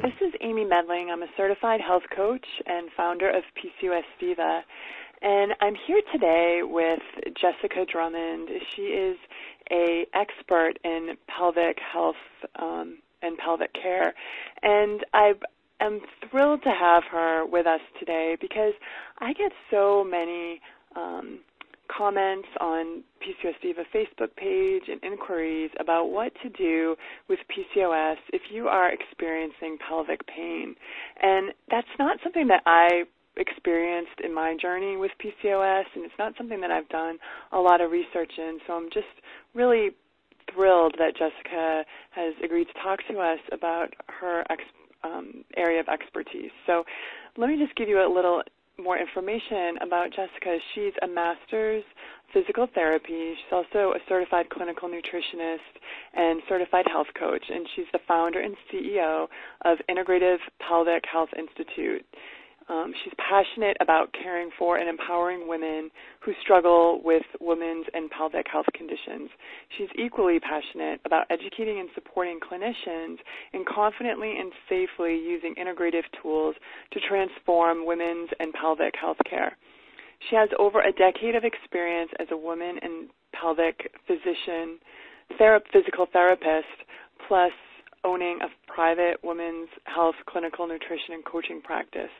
This is Amy Medling. I'm a certified health coach and founder of PCOS Diva. And I'm here today with Jessica Drummond. She is a expert in pelvic health um, and pelvic care. And I am thrilled to have her with us today because I get so many um, comments on PCOS Diva Facebook page and inquiries about what to do with PCOS if you are experiencing pelvic pain. And that's not something that I experienced in my journey with PCOS, and it's not something that I've done a lot of research in. So I'm just really thrilled that Jessica has agreed to talk to us about her ex- um, area of expertise. So let me just give you a little more information about Jessica, she's a master's physical therapy. She's also a certified clinical nutritionist and certified health coach, and she's the founder and CEO of Integrative Pelvic Health Institute. Um, she's passionate about caring for and empowering women who struggle with women's and pelvic health conditions. She's equally passionate about educating and supporting clinicians in confidently and safely using integrative tools to transform women's and pelvic health care. She has over a decade of experience as a woman and pelvic physician, thera- physical therapist, plus owning a private women's health clinical nutrition and coaching practice.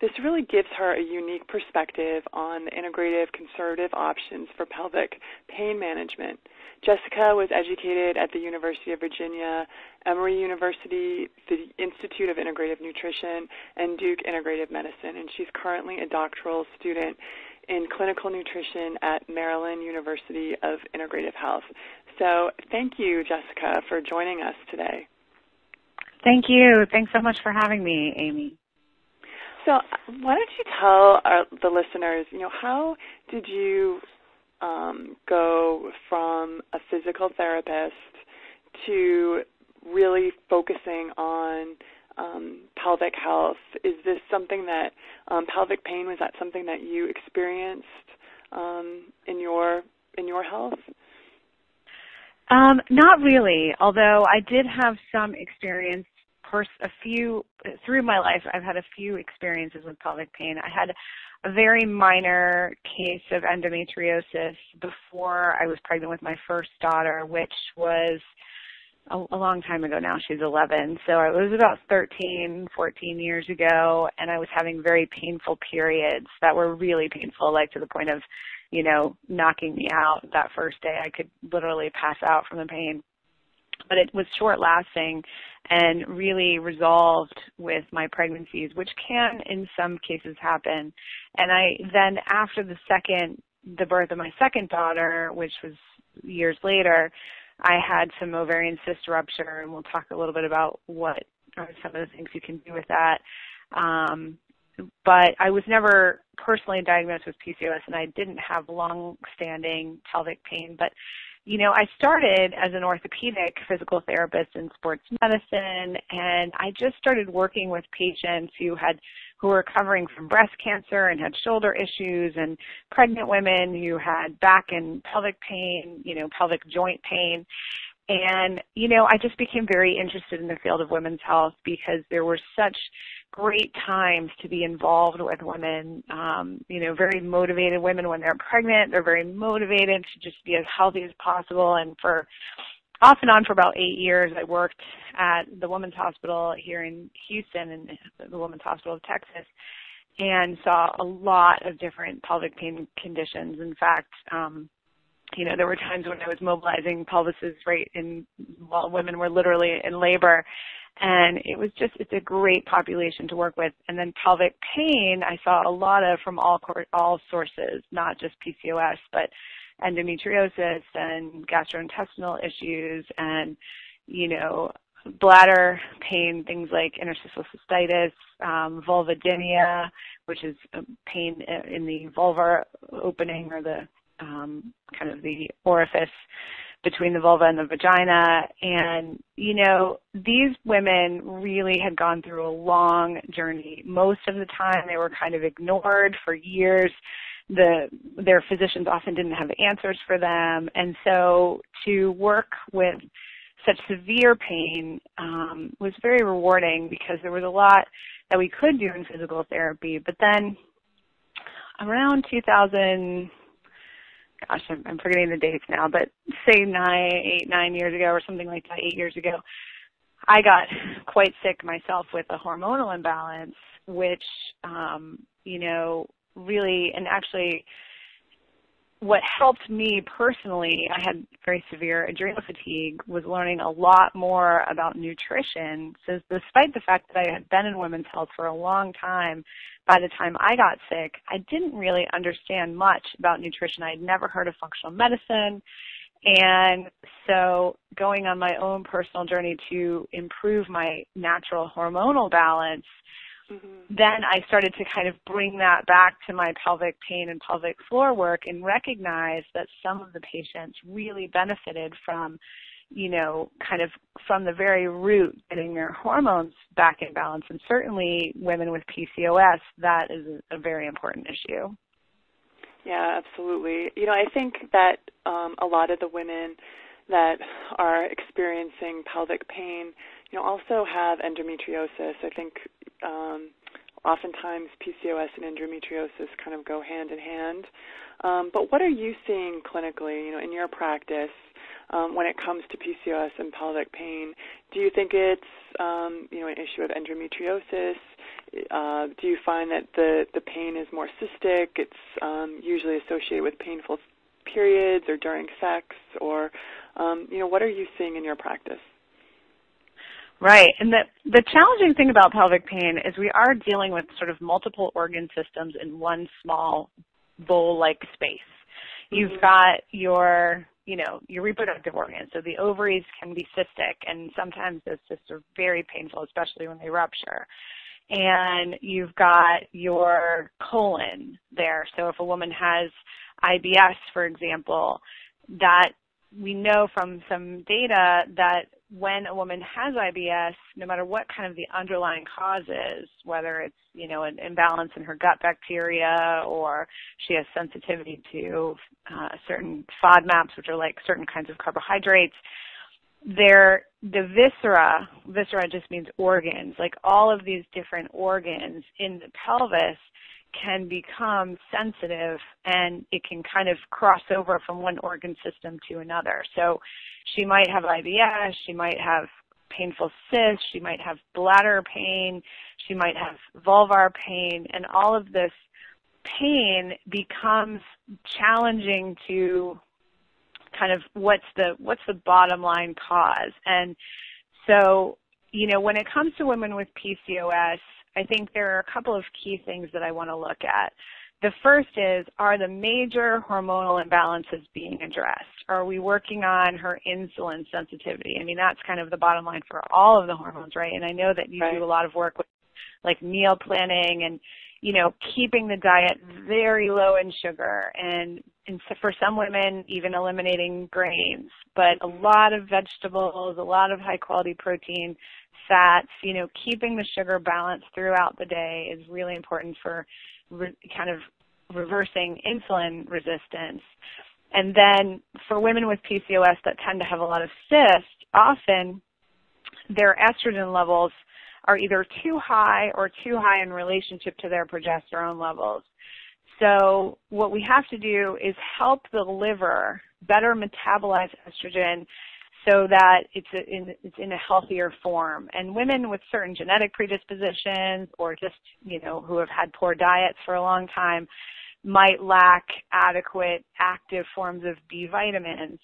This really gives her a unique perspective on the integrative conservative options for pelvic pain management. Jessica was educated at the University of Virginia, Emory University, the Institute of Integrative Nutrition, and Duke Integrative Medicine, and she's currently a doctoral student in clinical nutrition at Maryland University of Integrative Health. So thank you, Jessica, for joining us today. Thank you. Thanks so much for having me, Amy. So, why don't you tell our, the listeners, you know, how did you um, go from a physical therapist to really focusing on um, pelvic health? Is this something that um, pelvic pain was that something that you experienced um, in your in your health? Um, not really, although I did have some experience pers- a few through my life I've had a few experiences with pelvic pain. I had a very minor case of endometriosis before I was pregnant with my first daughter, which was a, a long time ago now. She's 11. So it was about 13, 14 years ago and I was having very painful periods that were really painful like to the point of, you know, knocking me out that first day. I could literally pass out from the pain but it was short lasting and really resolved with my pregnancies, which can in some cases happen. And I then after the second, the birth of my second daughter, which was years later, I had some ovarian cyst rupture and we'll talk a little bit about what are some of the things you can do with that. Um, but I was never personally diagnosed with PCOS and I didn't have long standing pelvic pain, but you know, I started as an orthopedic physical therapist in sports medicine and I just started working with patients who had who were recovering from breast cancer and had shoulder issues and pregnant women who had back and pelvic pain, you know, pelvic joint pain. And, you know, I just became very interested in the field of women's health because there were such great times to be involved with women, um, you know, very motivated women when they're pregnant. They're very motivated to just be as healthy as possible. And for off and on for about eight years, I worked at the Women's Hospital here in Houston and the Women's Hospital of Texas and saw a lot of different pelvic pain conditions. In fact, um, you know, there were times when I was mobilizing pelvises right in while women were literally in labor. And it was just, it's a great population to work with. And then pelvic pain, I saw a lot of from all, all sources, not just PCOS, but endometriosis and gastrointestinal issues and, you know, bladder pain, things like interstitial cystitis, um, vulvodynia, which is pain in the vulvar opening or the um, kind of the orifice between the vulva and the vagina. And, you know, these women really had gone through a long journey. Most of the time they were kind of ignored for years. The, their physicians often didn't have answers for them. And so to work with such severe pain um, was very rewarding because there was a lot that we could do in physical therapy. But then around 2000, gosh, I'm, I'm forgetting the dates now, but say nine, eight, nine years ago or something like that, eight years ago, I got quite sick myself with a hormonal imbalance, which, um, you know, really, and actually what helped me personally, I had very severe adrenal fatigue, was learning a lot more about nutrition. So despite the fact that I had been in women's health for a long time, by the time I got sick, I didn't really understand much about nutrition. I had never heard of functional medicine. And so going on my own personal journey to improve my natural hormonal balance Mm-hmm. Then I started to kind of bring that back to my pelvic pain and pelvic floor work and recognize that some of the patients really benefited from, you know, kind of from the very root getting their hormones back in balance. And certainly women with PCOS, that is a very important issue. Yeah, absolutely. You know, I think that um, a lot of the women that are experiencing pelvic pain, you know, also have endometriosis. I think um, oftentimes PCOS and endometriosis kind of go hand in hand. Um, but what are you seeing clinically, you know, in your practice um, when it comes to PCOS and pelvic pain? Do you think it's, um, you know, an issue of endometriosis? Uh, do you find that the the pain is more cystic? It's um, usually associated with painful periods or during sex, or um, you know, what are you seeing in your practice? Right. And the, the challenging thing about pelvic pain is we are dealing with sort of multiple organ systems in one small bowl-like space. You've mm-hmm. got your, you know, your reproductive organs. So the ovaries can be cystic and sometimes those cysts are very painful, especially when they rupture. And you've got your colon there. So if a woman has IBS, for example, that we know from some data that when a woman has IBS, no matter what kind of the underlying cause is, whether it's, you know, an imbalance in her gut bacteria or she has sensitivity to uh, certain FODMAPs, which are like certain kinds of carbohydrates, there, the viscera, viscera just means organs, like all of these different organs in the pelvis can become sensitive and it can kind of cross over from one organ system to another. So she might have IBS, she might have painful cysts, she might have bladder pain, she might have vulvar pain, and all of this pain becomes challenging to kind of what's the what's the bottom line cause. And so, you know, when it comes to women with PCOS, I think there are a couple of key things that I want to look at. The first is, are the major hormonal imbalances being addressed? Are we working on her insulin sensitivity? I mean, that's kind of the bottom line for all of the hormones, right? And I know that you right. do a lot of work with like meal planning and, you know, keeping the diet very low in sugar and, and for some women, even eliminating grains, but a lot of vegetables, a lot of high quality protein, fats, you know, keeping the sugar balance throughout the day is really important for re- kind of reversing insulin resistance. And then for women with PCOS that tend to have a lot of cysts, often their estrogen levels are either too high or too high in relationship to their progesterone levels. So what we have to do is help the liver better metabolize estrogen so that it's in, it's in a healthier form. And women with certain genetic predispositions or just, you know, who have had poor diets for a long time might lack adequate active forms of B vitamins.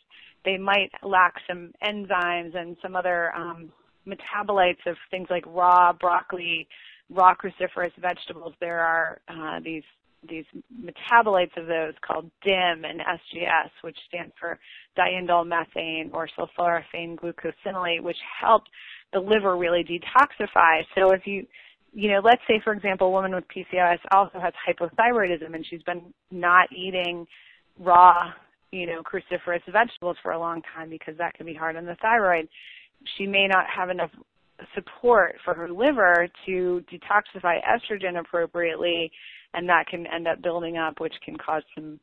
They might lack some enzymes and some other um, metabolites of things like raw broccoli, raw cruciferous vegetables. There are uh, these these metabolites of those called DIM and SGS, which stand for diindol methane or sulforaphane glucosinolate, which help the liver really detoxify. So if you, you know, let's say for example, a woman with PCOS also has hypothyroidism and she's been not eating raw, you know, cruciferous vegetables for a long time because that can be hard on the thyroid. She may not have enough support for her liver to detoxify estrogen appropriately and that can end up building up, which can cause some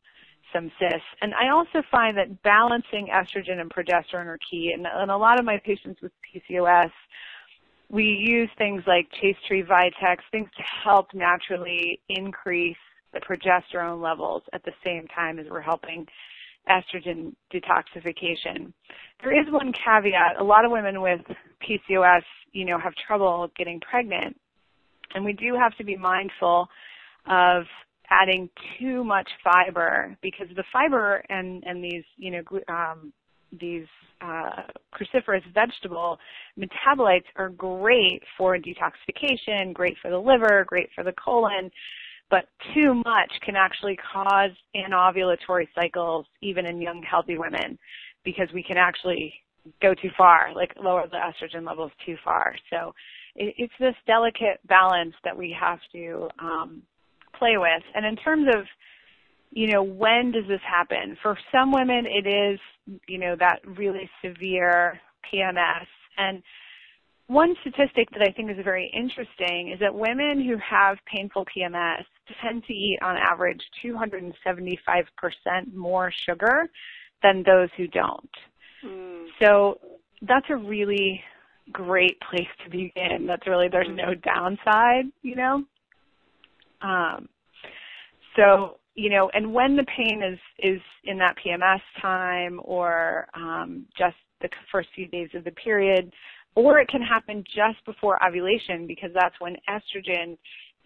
some cysts. And I also find that balancing estrogen and progesterone are key. And, and a lot of my patients with PCOS, we use things like Chaste Tree Vitex, things to help naturally increase the progesterone levels at the same time as we're helping estrogen detoxification. There is one caveat. A lot of women with PCOS, you know, have trouble getting pregnant. And we do have to be mindful of adding too much fiber because the fiber and, and these, you know, um, these uh, cruciferous vegetable metabolites are great for detoxification, great for the liver, great for the colon, but too much can actually cause anovulatory cycles even in young healthy women because we can actually go too far, like lower the estrogen levels too far. So it, it's this delicate balance that we have to um, play with. And in terms of, you know, when does this happen? For some women, it is, you know, that really severe PMS. And one statistic that I think is very interesting is that women who have painful PMS tend to eat on average 275% more sugar than those who don't. Mm. So that's a really great place to begin. That's really, there's mm. no downside, you know? Um, so, you know, and when the pain is, is in that PMS time or um, just the first few days of the period, or it can happen just before ovulation because that's when estrogen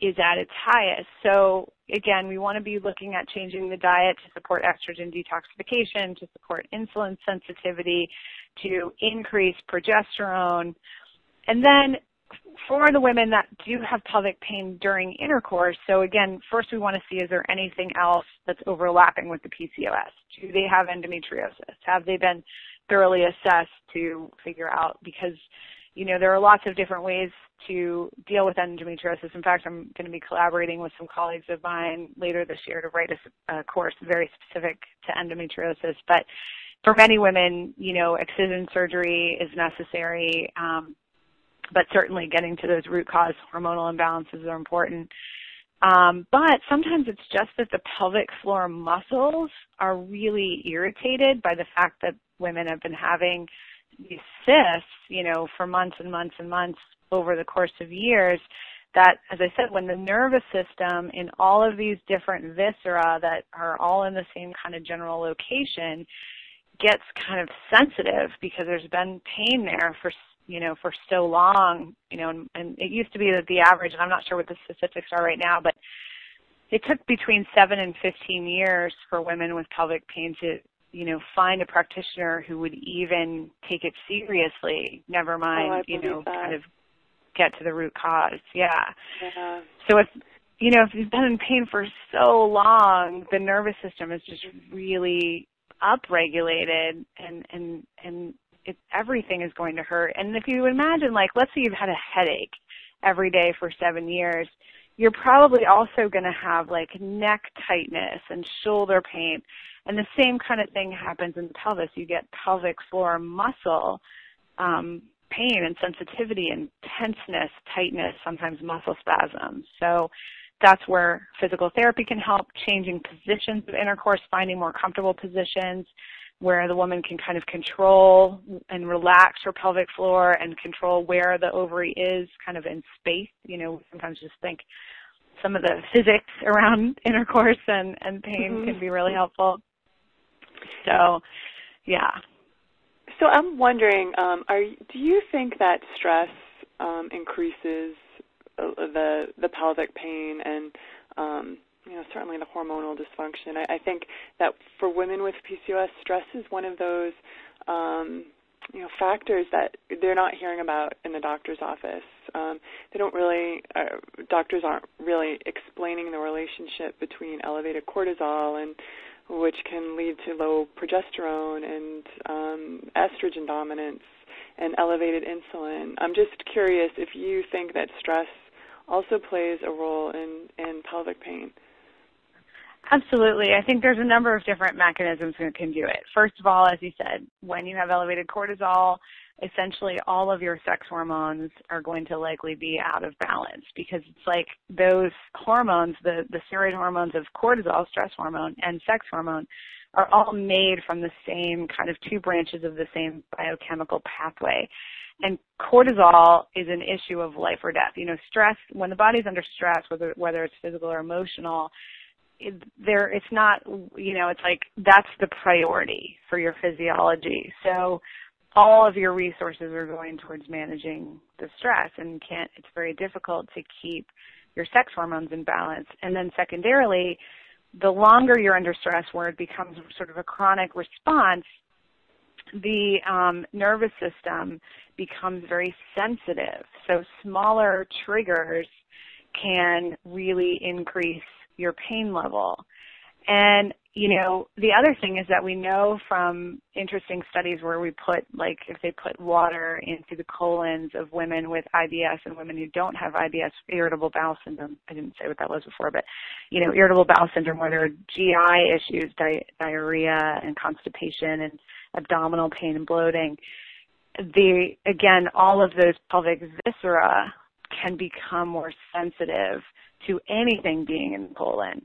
is at its highest. So again, we want to be looking at changing the diet to support estrogen detoxification, to support insulin sensitivity, to increase progesterone. And then for the women that do have pelvic pain during intercourse, so again, first we want to see is there anything else that's overlapping with the PCOS? Do they have endometriosis? Have they been thoroughly assessed to figure out because you know, there are lots of different ways to deal with endometriosis. In fact, I'm going to be collaborating with some colleagues of mine later this year to write a, a course very specific to endometriosis. But for many women, you know, excision surgery is necessary. Um, but certainly getting to those root cause hormonal imbalances are important. Um, but sometimes it's just that the pelvic floor muscles are really irritated by the fact that women have been having these cysts, you know, for months and months and months over the course of years, that, as I said, when the nervous system in all of these different viscera that are all in the same kind of general location gets kind of sensitive because there's been pain there for you know, for so long, you know, and, and it used to be that the average, and I'm not sure what the statistics are right now, but it took between seven and 15 years for women with pelvic pain to, you know, find a practitioner who would even take it seriously, never oh, mind, oh, you know, that. kind of get to the root cause. Yeah. yeah. So if, you know, if you've been in pain for so long, the nervous system is just really upregulated and, and, and it, everything is going to hurt. And if you imagine, like, let's say you've had a headache every day for seven years, you're probably also going to have like neck tightness and shoulder pain. And the same kind of thing happens in the pelvis. You get pelvic floor muscle um, pain and sensitivity and tenseness, tightness, sometimes muscle spasms. So that's where physical therapy can help, changing positions of intercourse, finding more comfortable positions, where the woman can kind of control and relax her pelvic floor and control where the ovary is kind of in space. You know, sometimes just think some of the physics around intercourse and, and pain mm-hmm. can be really helpful. So, yeah. So I'm wondering, um, are do you think that stress um, increases uh, the the pelvic pain and um, you know, certainly the hormonal dysfunction. I, I think that for women with PCOS, stress is one of those, um, you know, factors that they're not hearing about in the doctor's office. Um, they don't really, uh, doctors aren't really explaining the relationship between elevated cortisol and which can lead to low progesterone and um, estrogen dominance and elevated insulin. I'm just curious if you think that stress also plays a role in, in pelvic pain. Absolutely. I think there's a number of different mechanisms that can do it. First of all, as you said, when you have elevated cortisol, essentially all of your sex hormones are going to likely be out of balance because it's like those hormones, the, the steroid hormones of cortisol, stress hormone, and sex hormone, are all made from the same kind of two branches of the same biochemical pathway. And cortisol is an issue of life or death. You know, stress, when the body's under stress, whether, whether it's physical or emotional, there, it's not, you know, it's like that's the priority for your physiology. So all of your resources are going towards managing the stress and can't, it's very difficult to keep your sex hormones in balance. And then secondarily, the longer you're under stress where it becomes sort of a chronic response, the um, nervous system becomes very sensitive. So smaller triggers can really increase your pain level. And, you know, the other thing is that we know from interesting studies where we put, like, if they put water into the colons of women with IBS and women who don't have IBS, irritable bowel syndrome, I didn't say what that was before, but, you know, irritable bowel syndrome where there are GI issues, di- diarrhea and constipation and abdominal pain and bloating, the, again, all of those pelvic viscera can become more sensitive to anything being in colon.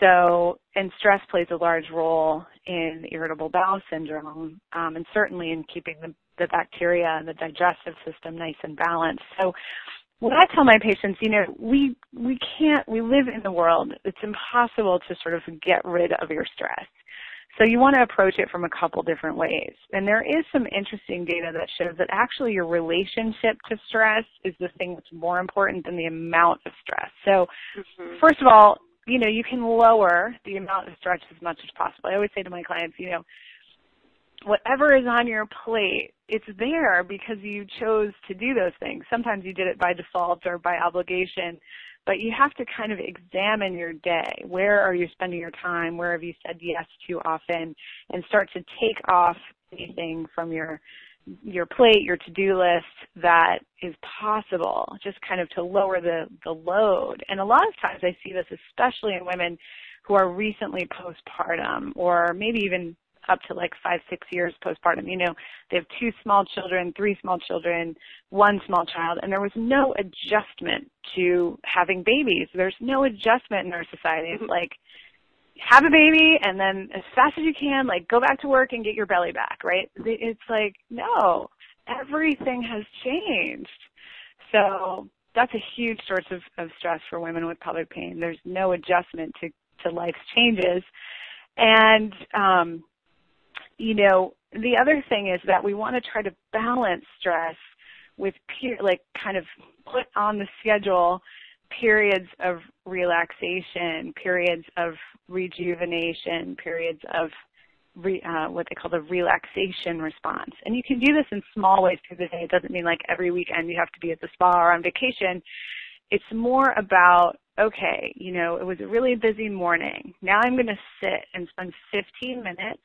So, and stress plays a large role in irritable bowel syndrome, um, and certainly in keeping the, the bacteria and the digestive system nice and balanced. So, what I tell my patients, you know, we we can't we live in the world. It's impossible to sort of get rid of your stress. So you want to approach it from a couple different ways. And there is some interesting data that shows that actually your relationship to stress is the thing that's more important than the amount of stress. So mm-hmm. first of all, you know, you can lower the amount of stress as much as possible. I always say to my clients, you know, whatever is on your plate, it's there because you chose to do those things. Sometimes you did it by default or by obligation, but you have to kind of examine your day. Where are you spending your time? Where have you said yes too often? And start to take off anything from your your plate, your to-do list that is possible, just kind of to lower the, the load. And a lot of times I see this especially in women who are recently postpartum or maybe even up to like five, six years postpartum. You know, they have two small children, three small children, one small child, and there was no adjustment to having babies. There's no adjustment in our society. It's like, have a baby and then as fast as you can, like go back to work and get your belly back, right? It's like, no, everything has changed. So that's a huge source of, of stress for women with pelvic pain. There's no adjustment to, to life's changes. And, um, you know, the other thing is that we want to try to balance stress with peer, like kind of put on the schedule periods of relaxation, periods of rejuvenation, periods of re, uh, what they call the relaxation response. And you can do this in small ways through the day. It doesn't mean like every weekend you have to be at the spa or on vacation. It's more about, okay, you know, it was a really busy morning. Now I'm going to sit and spend 15 minutes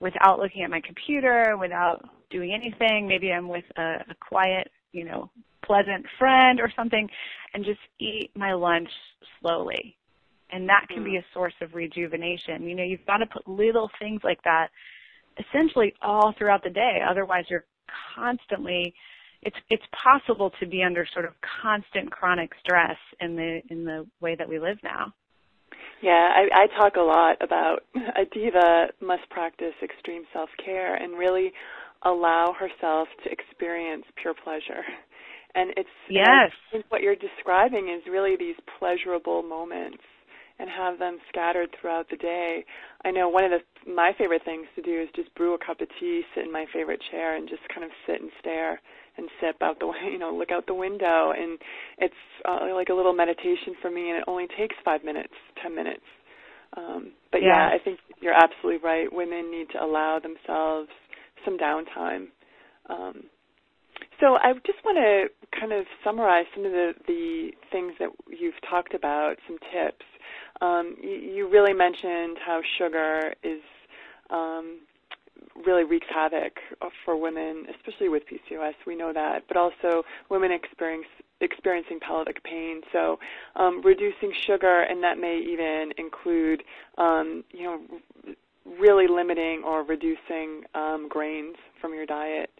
without looking at my computer, without doing anything. Maybe I'm with a, a quiet, you know, pleasant friend or something, and just eat my lunch slowly. And that can be mm. a source of rejuvenation. You know, you've got to put little things like that essentially all throughout the day. Otherwise, you're constantly it's it's possible to be under sort of constant chronic stress in the in the way that we live now. Yeah, I, I talk a lot about a diva must practice extreme self care and really allow herself to experience pure pleasure. And it's yes. And what you're describing is really these pleasurable moments and have them scattered throughout the day. I know one of the my favorite things to do is just brew a cup of tea, sit in my favorite chair, and just kind of sit and stare and sip out the you know look out the window, and it's uh, like a little meditation for me, and it only takes five minutes, ten minutes. Um, but yeah. yeah, I think you're absolutely right. Women need to allow themselves some downtime. Um, so I just want to kind of summarize some of the, the things that you've talked about, some tips. Um, you, you, really mentioned how sugar is um, really wreaks havoc for women, especially with PCOS. We know that, but also women experience experiencing pelvic pain. So um, reducing sugar, and that may even include, um, you know, really limiting or reducing um, grains from your diet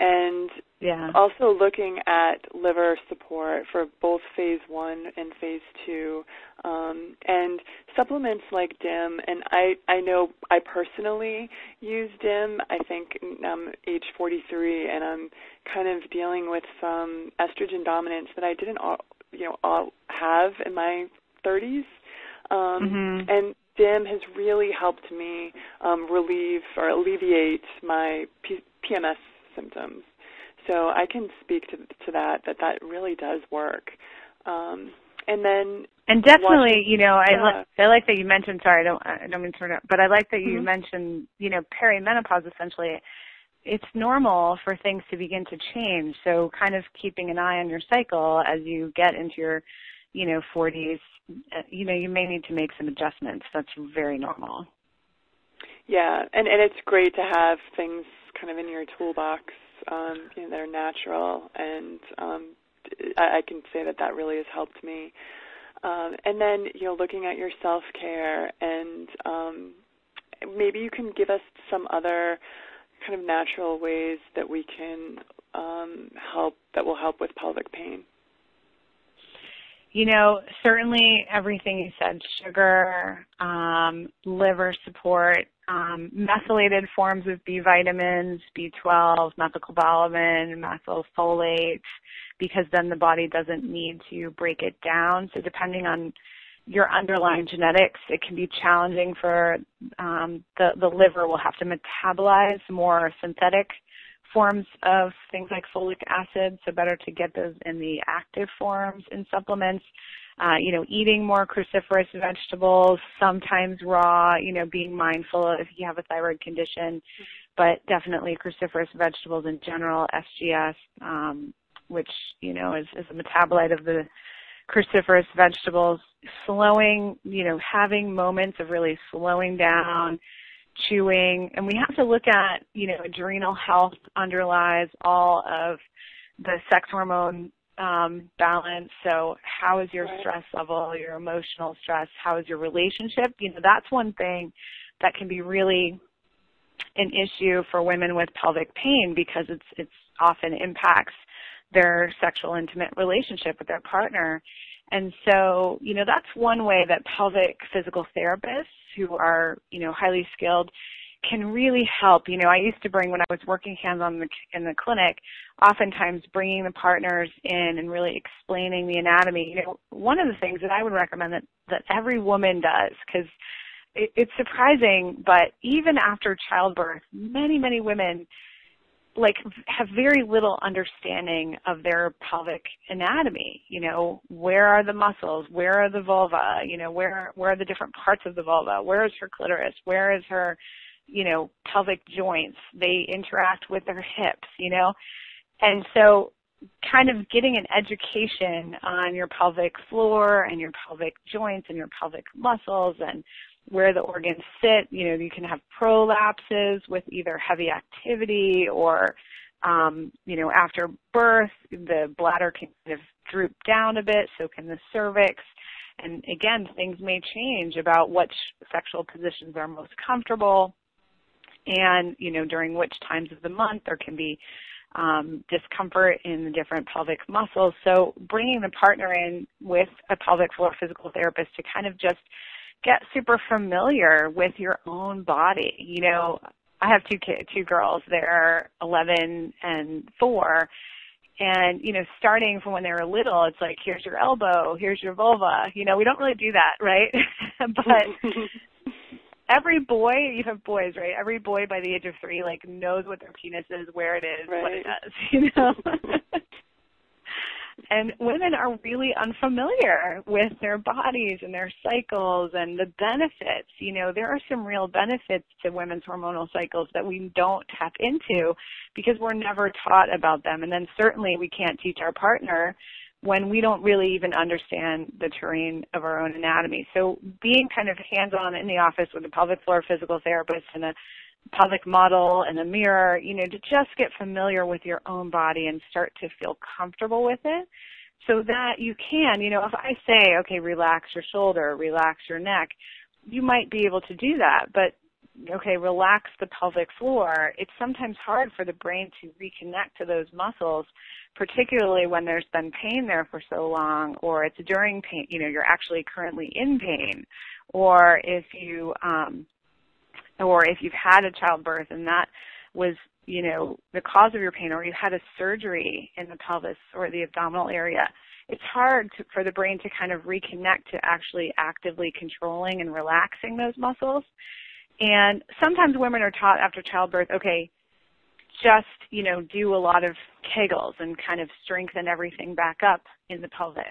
and yeah. also looking at liver support for both phase one and phase two, um, and supplements like DIM. And I, I know I personally use DIM. I think I'm age 43, and I'm kind of dealing with some estrogen dominance that I didn't, all, you know, all have in my 30s. Um, mm-hmm. And DIM has really helped me um, relieve or alleviate my P- PMS symptoms. So I can speak to to that that that really does work. Um, and then and definitely, you know, I yeah. like I like that you mentioned. Sorry, I don't I don't mean to turn it, but I like that you mm-hmm. mentioned, you know, perimenopause. Essentially, it's normal for things to begin to change. So, kind of keeping an eye on your cycle as you get into your, you know, 40s. Uh, you know, you may need to make some adjustments. That's very normal. Yeah, and and it's great to have things kind of in your toolbox, um, you know, that are natural, and um, I, I can say that that really has helped me. Um, and then you know, looking at your self care, and um, maybe you can give us some other kind of natural ways that we can um, help that will help with pelvic pain. You know, certainly everything you said, sugar, um, liver support, um, methylated forms of B vitamins, B12, methylcobalamin, methylfolate, because then the body doesn't need to break it down. So depending on your underlying genetics, it can be challenging for um, the the liver will have to metabolize more synthetic forms of things like folic acid, so better to get those in the active forms in supplements. Uh, you know, eating more cruciferous vegetables, sometimes raw, you know, being mindful if you have a thyroid condition, but definitely cruciferous vegetables in general, SGS, um, which, you know, is, is a metabolite of the cruciferous vegetables, slowing, you know, having moments of really slowing down, chewing, and we have to look at, you know, adrenal health underlies all of the sex hormone um, balance. So how is your stress level, your emotional stress? How is your relationship? You know, that's one thing that can be really an issue for women with pelvic pain because it's it's often impacts their sexual intimate relationship with their partner. And so, you know, that's one way that pelvic physical therapists who are, you know, highly skilled can really help. You know, I used to bring when I was working hands-on in the, in the clinic, oftentimes bringing the partners in and really explaining the anatomy. You know, one of the things that I would recommend that that every woman does, because it, it's surprising, but even after childbirth, many many women like have very little understanding of their pelvic anatomy you know? Where are the muscles? Where are the vulva? You know where where are the different parts of the vulva? Where is her clitoris? Where is her you know pelvic joints? They interact with their hips you know? And so kind of getting an education on your pelvic floor and your pelvic joints and your pelvic muscles and where the organs sit. You know, you can have prolapses with either heavy activity or, um, you know, after birth, the bladder can kind of droop down a bit, so can the cervix. And again, things may change about which sexual positions are most comfortable and, you know, during which times of the month there can be um, discomfort in the different pelvic muscles. So bringing the partner in with a pelvic floor physical therapist to kind of just get super familiar with your own body. You know, I have two kids, two girls. They're 11 and 4. And, you know, starting from when they were little, it's like, here's your elbow, here's your vulva. You know, we don't really do that, right? but every boy, you have boys, right? Every boy by the age of three, like, knows what their penis is, where it is, right. what it does, you know? And women are really unfamiliar with their bodies and their cycles and the benefits. You know, there are some real benefits to women's hormonal cycles that we don't tap into because we're never taught about them. And then certainly we can't teach our partner when we don't really even understand the terrain of our own anatomy. So being kind of hands-on in the office with a pelvic floor physical therapist and a pelvic model and a mirror, you know, to just get familiar with your own body and start to feel comfortable with it. so that you can, you know, if I say, okay, relax your shoulder, relax your neck, you might be able to do that, but okay, relax the pelvic floor, it's sometimes hard for the brain to reconnect to those muscles, particularly when there's been pain there for so long, or it's during pain, you know, you're actually currently in pain, or if you, um, or if you've had a childbirth and that was, you know, the cause of your pain, or you had a surgery in the pelvis or the abdominal area, it's hard to, for the brain to kind of reconnect to actually actively controlling and relaxing those muscles. And sometimes women are taught after childbirth, okay, just, you know, do a lot of kegels and kind of strengthen everything back up in the pelvis.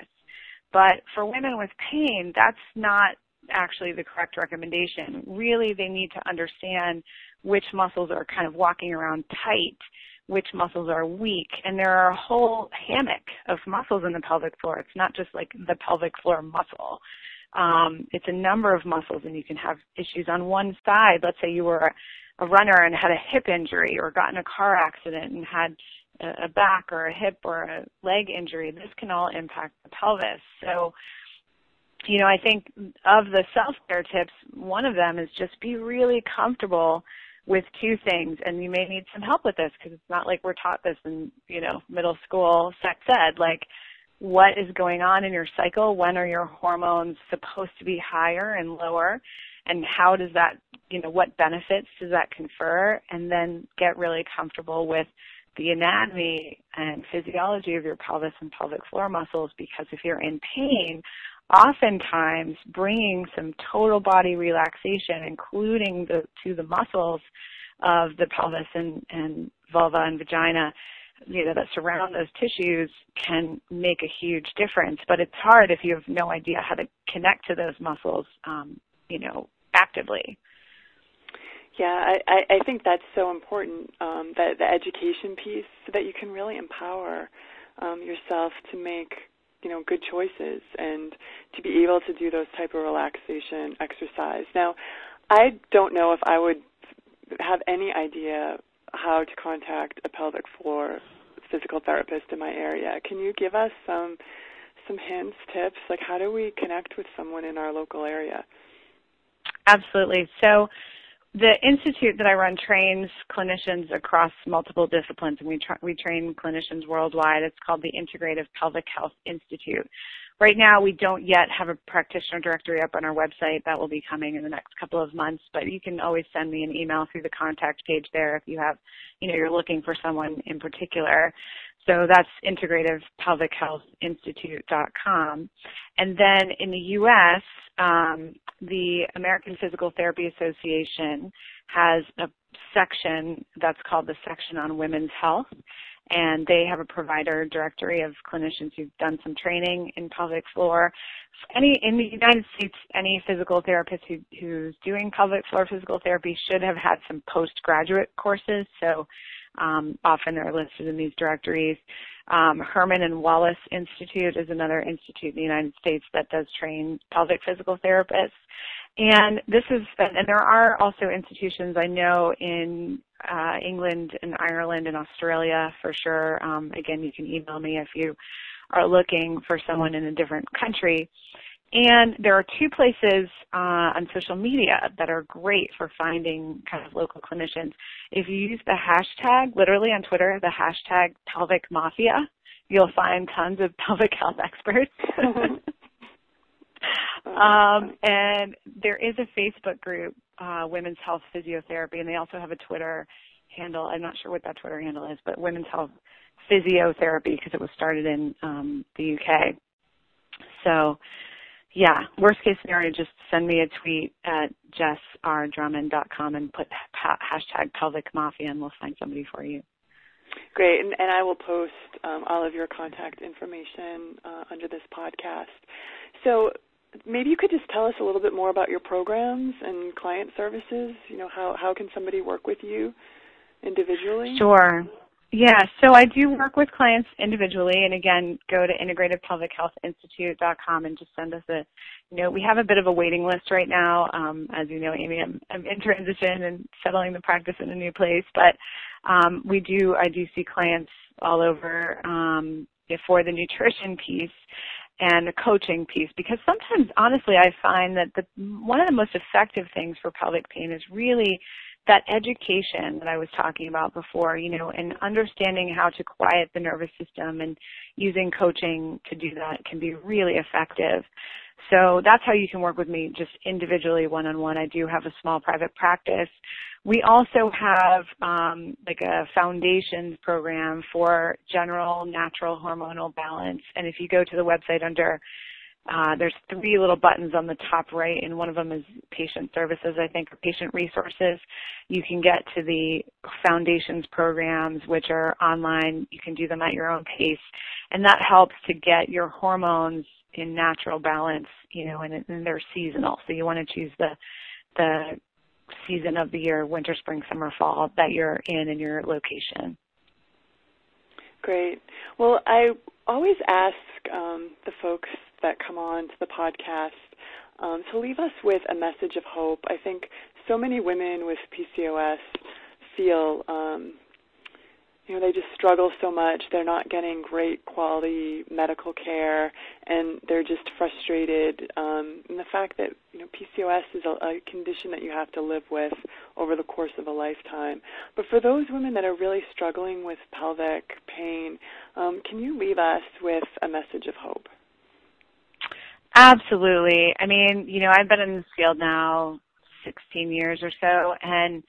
But for women with pain, that's not actually the correct recommendation. Really, they need to understand which muscles are kind of walking around tight, which muscles are weak, and there are a whole hammock of muscles in the pelvic floor. It's not just like the pelvic floor muscle. Um, it's a number of muscles, and you can have issues on one side. Let's say you were a, a runner and had a hip injury, or got in a car accident and had a, a back or a hip or a leg injury. This can all impact the pelvis. So, you know, I think of the self-care tips, one of them is just be really comfortable with two things, and you may need some help with this because it's not like we're taught this in, you know, middle school sex ed. Like, what is going on in your cycle, when are your hormones supposed to be higher and lower, and how does that, you know, what benefits does that confer, and then get really comfortable with the anatomy and physiology of your pelvis and pelvic floor muscles because if you're in pain, oftentimes bringing some total body relaxation, including the, to the muscles of the pelvis and, and vulva and vagina, you know, that surround those tissues can make a huge difference. But it's hard if you have no idea how to connect to those muscles, um, you know, actively. Yeah, I, I think that's so important, um, that the education piece, so that you can really empower um, yourself to make, you know, good choices and to be able to do those type of relaxation exercise. Now, I don't know if I would have any idea how to contact a pelvic floor physical therapist in my area. Can you give us some some hints, tips, like how do we connect with someone in our local area? Absolutely. So the institute that I run trains clinicians across multiple disciplines, and we, tra- we train clinicians worldwide. It's called the Integrative Pelvic Health Institute. Right now, we don't yet have a practitioner directory up on our website. That will be coming in the next couple of months, but you can always send me an email through the contact page there if you have, you know, you're looking for someone in particular. So that's integrativepelvichealthinstitute.com. And then in the U.S., um, the American Physical Therapy Association has a section that's called the section on women's health and they have a provider directory of clinicians who've done some training in pelvic floor. Any in the United States, any physical therapist who, who's doing pelvic floor physical therapy should have had some postgraduate courses. So um, often they're listed in these directories. Um, Herman and Wallace Institute is another institute in the United States that does train pelvic physical therapists. And this is, and there are also institutions I know in uh, England and Ireland and Australia for sure. Um, again, you can email me if you are looking for someone in a different country. And there are two places uh, on social media that are great for finding kind of local clinicians. If you use the hashtag, literally on Twitter, the hashtag pelvic mafia, you'll find tons of pelvic health experts. um, and there is a Facebook group, uh, Women's Health Physiotherapy, and they also have a Twitter handle. I'm not sure what that Twitter handle is, but Women's Health Physiotherapy because it was started in um, the UK. So, yeah, worst case scenario, just send me a tweet at jessrdrummond.com and put hashtag pelvic mafia and we'll find somebody for you. Great, and, and I will post um, all of your contact information uh, under this podcast. So maybe you could just tell us a little bit more about your programs and client services. You know, how how can somebody work with you individually? Sure. Yeah, so I do work with clients individually, and again, go to integrativepelvichealthinstitute.com and just send us a, you know, we have a bit of a waiting list right now. Um, as you know, Amy, I'm, I'm in transition and settling the practice in a new place, but um, we do, I do see clients all over, um, for the nutrition piece and the coaching piece because sometimes honestly I find that the one of the most effective things for pelvic pain is really that education that I was talking about before, you know, and understanding how to quiet the nervous system and using coaching to do that can be really effective. So that's how you can work with me just individually one-on-one. I do have a small private practice. We also have um, like a foundations program for general natural hormonal balance. And if you go to the website under uh, there's three little buttons on the top right, and one of them is patient services, I think, or patient resources. You can get to the foundations programs, which are online. You can do them at your own pace, and that helps to get your hormones in natural balance, you know, and, and they're seasonal. So you want to choose the the season of the year, winter, spring, summer, fall, that you're in in your location. Great. Well, I always ask um, the folks that come on to the podcast um, to leave us with a message of hope. I think so many women with PCOS feel um, you know, they just struggle so much. They're not getting great quality medical care, and they're just frustrated. Um, and the fact that you know PCOS is a, a condition that you have to live with over the course of a lifetime. But for those women that are really struggling with pelvic pain, um, can you leave us with a message of hope? Absolutely. I mean, you know, I've been in this field now 16 years or so, and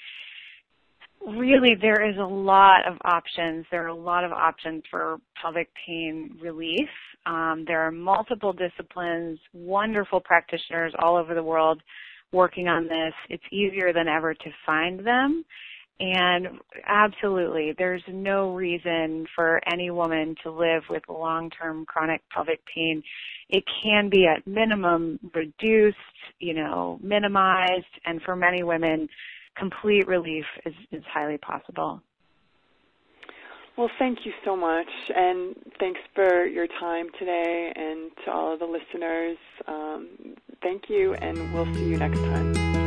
really there is a lot of options. There are a lot of options for pelvic pain relief. Um, there are multiple disciplines, wonderful practitioners all over the world working on this. It's easier than ever to find them. And absolutely, there's no reason for any woman to live with long-term chronic pelvic pain. It can be at minimum reduced, you know, minimized, and for many women, complete relief is, is highly possible. Well, thank you so much, and thanks for your time today, and to all of the listeners. Um, thank you, and we'll see you next time.